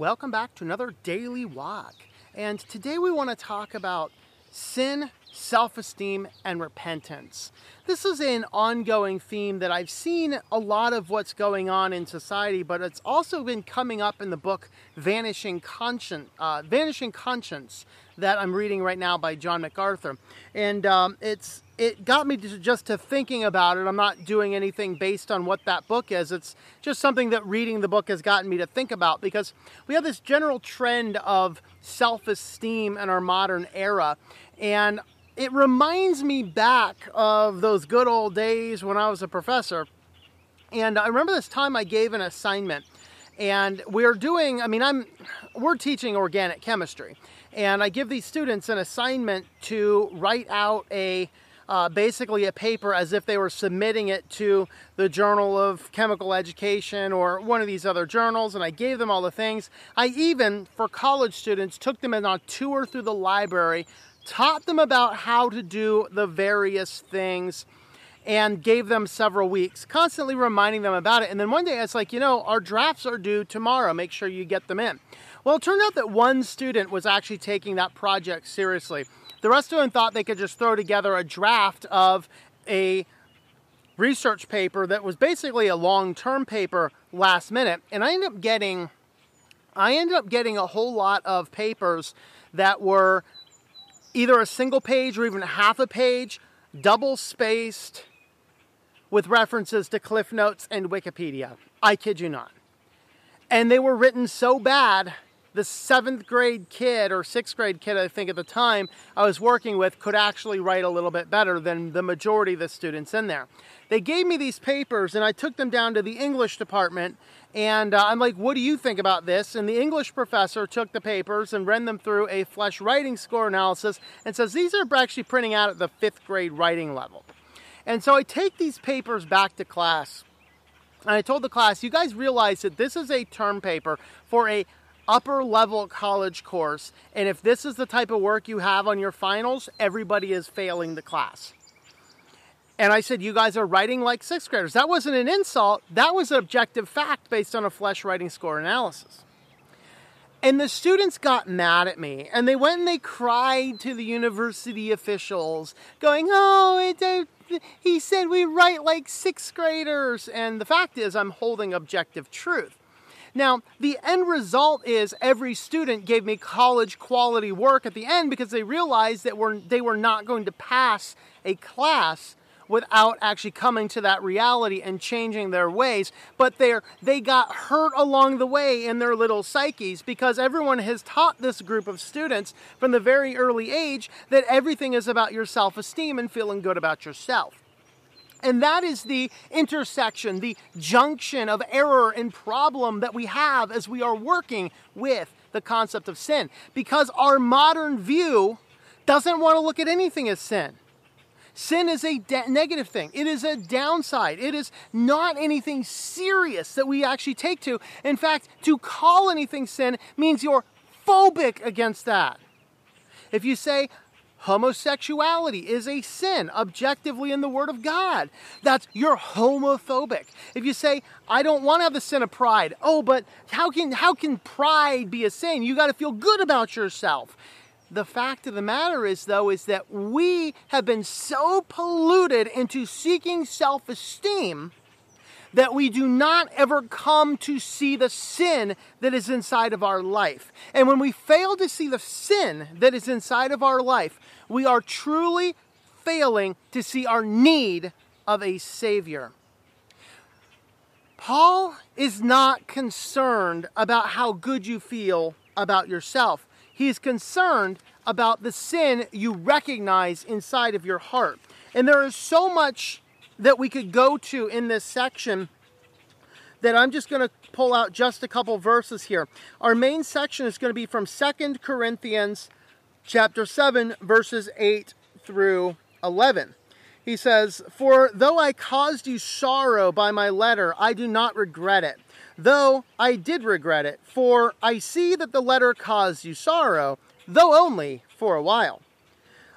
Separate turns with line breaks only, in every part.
Welcome back to another daily walk. And today we want to talk about sin, self esteem, and repentance. This is an ongoing theme that I've seen a lot of what's going on in society, but it's also been coming up in the book Vanishing Conscience, uh, Vanishing Conscience that I'm reading right now by John MacArthur. And um, it's it got me to just to thinking about it. I'm not doing anything based on what that book is. It's just something that reading the book has gotten me to think about because we have this general trend of self-esteem in our modern era and it reminds me back of those good old days when I was a professor. And I remember this time I gave an assignment and we're doing, I mean, I'm, we're teaching organic chemistry and I give these students an assignment to write out a uh, basically a paper as if they were submitting it to the Journal of Chemical Education or one of these other journals, and I gave them all the things. I even, for college students, took them on a tour through the library, taught them about how to do the various things and gave them several weeks, constantly reminding them about it. And then one day I was like, you know, our drafts are due tomorrow. Make sure you get them in. Well, it turned out that one student was actually taking that project seriously. The rest of them thought they could just throw together a draft of a research paper that was basically a long-term paper last minute. And I ended up getting I ended up getting a whole lot of papers that were either a single page or even half a page, double spaced with references to Cliff Notes and Wikipedia. I kid you not. And they were written so bad the seventh grade kid or sixth grade kid, I think at the time I was working with, could actually write a little bit better than the majority of the students in there. They gave me these papers and I took them down to the English department and uh, I'm like, what do you think about this? And the English professor took the papers and ran them through a Flesch writing score analysis and says these are actually printing out at the fifth grade writing level. And so I take these papers back to class and I told the class, you guys realize that this is a term paper for a upper level college course. And if this is the type of work you have on your finals, everybody is failing the class. And I said, You guys are writing like sixth graders. That wasn't an insult, that was an objective fact based on a Flesch writing score analysis. And the students got mad at me and they went and they cried to the university officials, going, Oh, uh, he said we write like sixth graders. And the fact is, I'm holding objective truth. Now, the end result is every student gave me college quality work at the end because they realized that we're, they were not going to pass a class without actually coming to that reality and changing their ways. But they they got hurt along the way in their little psyches because everyone has taught this group of students from the very early age that everything is about your self-esteem and feeling good about yourself. And that is the intersection, the junction of error and problem that we have as we are working with the concept of sin. Because our modern view doesn't want to look at anything as sin. Sin is a de- negative thing. It is a downside. It is not anything serious that we actually take to. In fact, to call anything sin means you're phobic against that. If you say, homosexuality is a sin objectively in the Word of God. That's you're homophobic. If you say, I don't want to have the sin of pride, oh, but how can how can pride be a sin? You got to feel good about yourself. The fact of the matter is, though, is that we have been so polluted into seeking self esteem that we do not ever come to see the sin that is inside of our life. And when we fail to see the sin that is inside of our life, we are truly failing to see our need of a Savior. Paul is not concerned about how good you feel about yourself. He is concerned about the sin you recognize inside of your heart. And there is so much that we could go to in this section that I'm just going to pull out just a couple verses here. Our main section is going to be from Second Corinthians chapter 7 verses 8 through 11. He says, "For though I caused you sorrow by my letter, I do not regret it. Though I did regret it, for I see that the letter caused you sorrow, though only for a while.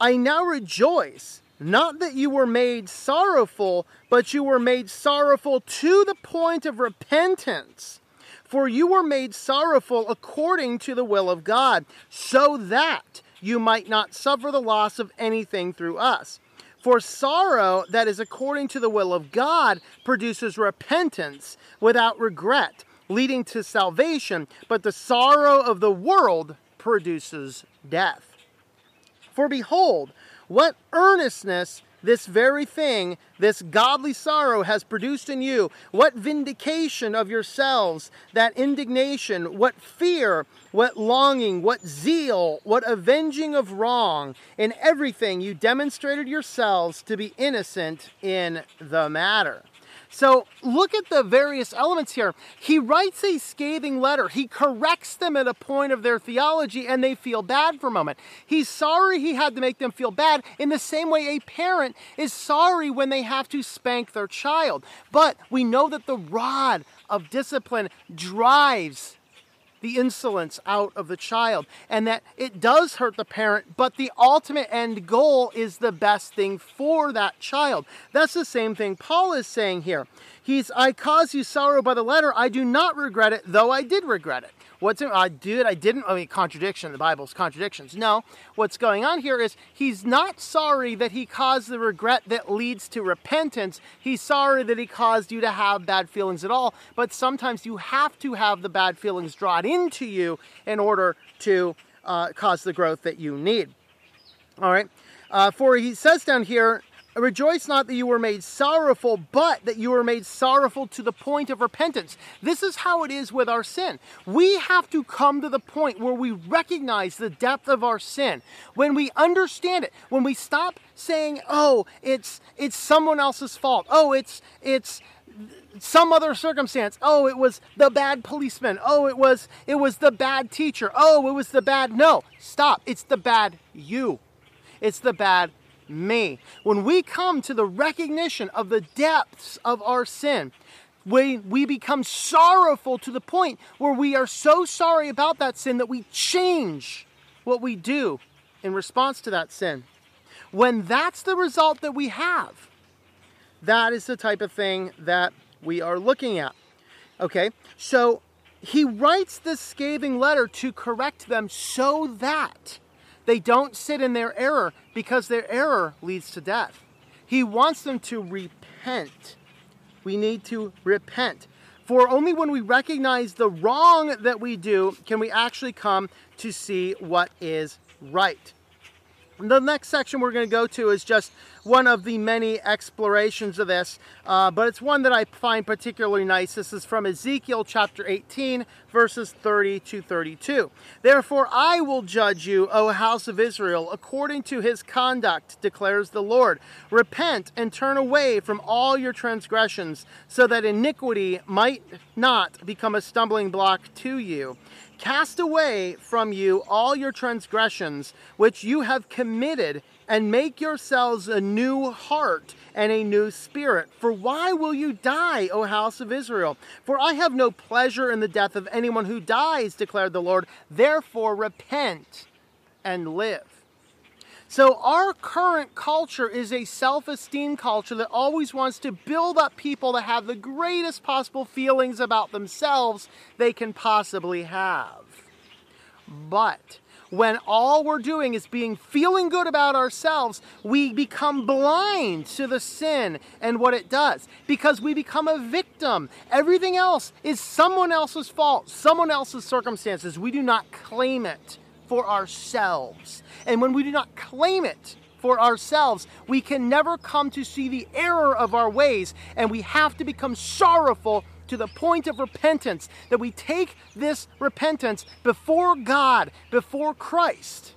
I now rejoice not that you were made sorrowful, but you were made sorrowful to the point of repentance. For you were made sorrowful according to the will of God, so that you might not suffer the loss of anything through us. For sorrow that is according to the will of God produces repentance without regret, leading to salvation, but the sorrow of the world produces death. For behold, what earnestness this very thing, this godly sorrow has produced in you, what vindication of yourselves, that indignation, what fear, what longing, what zeal, what avenging of wrong. In everything you demonstrated yourselves to be innocent in the matter. So look at the various elements here. He writes a scathing letter. He corrects them at a point of their theology and they feel bad for a moment. He's sorry he had to make them feel bad in the same way a parent is sorry when they have to spank their child. But we know that the rod of discipline drives the insolence out of the child and that it does hurt the parent, but the ultimate end goal is the best thing for that child. That's the same thing Paul is saying here. He's, I cause you sorrow by the letter. I do not regret it, though I did regret it. What's? I did. I didn't. I mean, contradiction. The Bible's contradictions. No. What's going on here is he's not sorry that he caused the regret that leads to repentance. He's sorry that he caused you to have bad feelings at all. But sometimes you have to have the bad feelings drawn into you in order to uh, cause the growth that you need. All right. Uh, for he says down here, Rejoice not that you were made sorrowful, but that you were made sorrowful to the point of repentance. This is how it is with our sin. We have to come to the point where we recognize the depth of our sin. When we understand it, when we stop saying, "Oh, it's it's someone else's fault. Oh, it's it's some other circumstance. Oh, it was the bad policeman. Oh, it was it was the bad teacher. Oh, it was the bad No, stop. It's the bad you. It's the bad me. When we come to the recognition of the depths of our sin, we, we become sorrowful to the point where we are so sorry about that sin that we change what we do in response to that sin. When that's the result that we have, that is the type of thing that we are looking at. Okay, so he writes this scathing letter to correct them so that they don't sit in their error because their error leads to death. He wants them to repent. We need to repent. For only when we recognize the wrong that we do can we actually come to see what is right. The next section we're going to go to is just one of the many explorations of this, uh, but it's one that I find particularly nice. This is from Ezekiel chapter 18, verses 30 to 32. Therefore, I will judge you, O house of Israel, according to his conduct, declares the Lord. Repent and turn away from all your transgressions, so that iniquity might not become a stumbling block to you. Cast away from you all your transgressions which you have committed, and make yourselves a new heart and a new spirit. For why will you die, O house of Israel? For I have no pleasure in the death of anyone who dies, declared the Lord. Therefore repent and live. So, our current culture is a self esteem culture that always wants to build up people to have the greatest possible feelings about themselves they can possibly have. But when all we're doing is being feeling good about ourselves, we become blind to the sin and what it does because we become a victim. Everything else is someone else's fault, someone else's circumstances. We do not claim it for ourselves. And when we do not claim it for ourselves, we can never come to see the error of our ways, and we have to become sorrowful to the point of repentance, that we take this repentance before God, before Christ,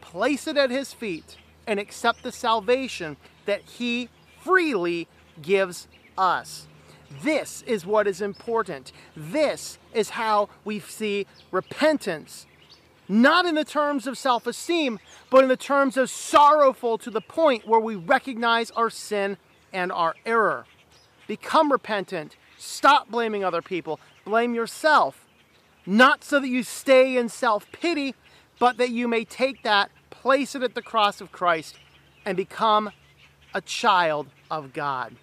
place it at His feet, and accept the salvation that He freely gives us. This is what is important. This is how we see repentance not in the terms of self esteem, but in the terms of sorrowful to the point where we recognize our sin and our error. Become repentant. Stop blaming other people. Blame yourself. Not so that you stay in self pity, but that you may take that, place it at the cross of Christ, and become a child of God.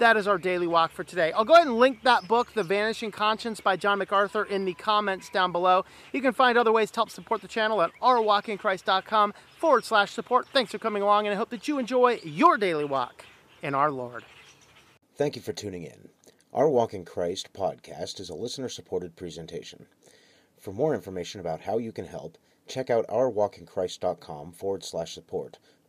That is our daily walk for today. I'll go ahead and link that book, The Vanishing Conscience by John MacArthur, in the comments down below. You can find other ways to help support the channel at ourwalkinchrist.com forward slash support. Thanks for coming along, and I hope that you enjoy your daily walk in our Lord.
Thank you for tuning in. Our Walk in Christ podcast is a listener supported presentation. For more information about how you can help, check out ourwalkinchrist.com forward slash support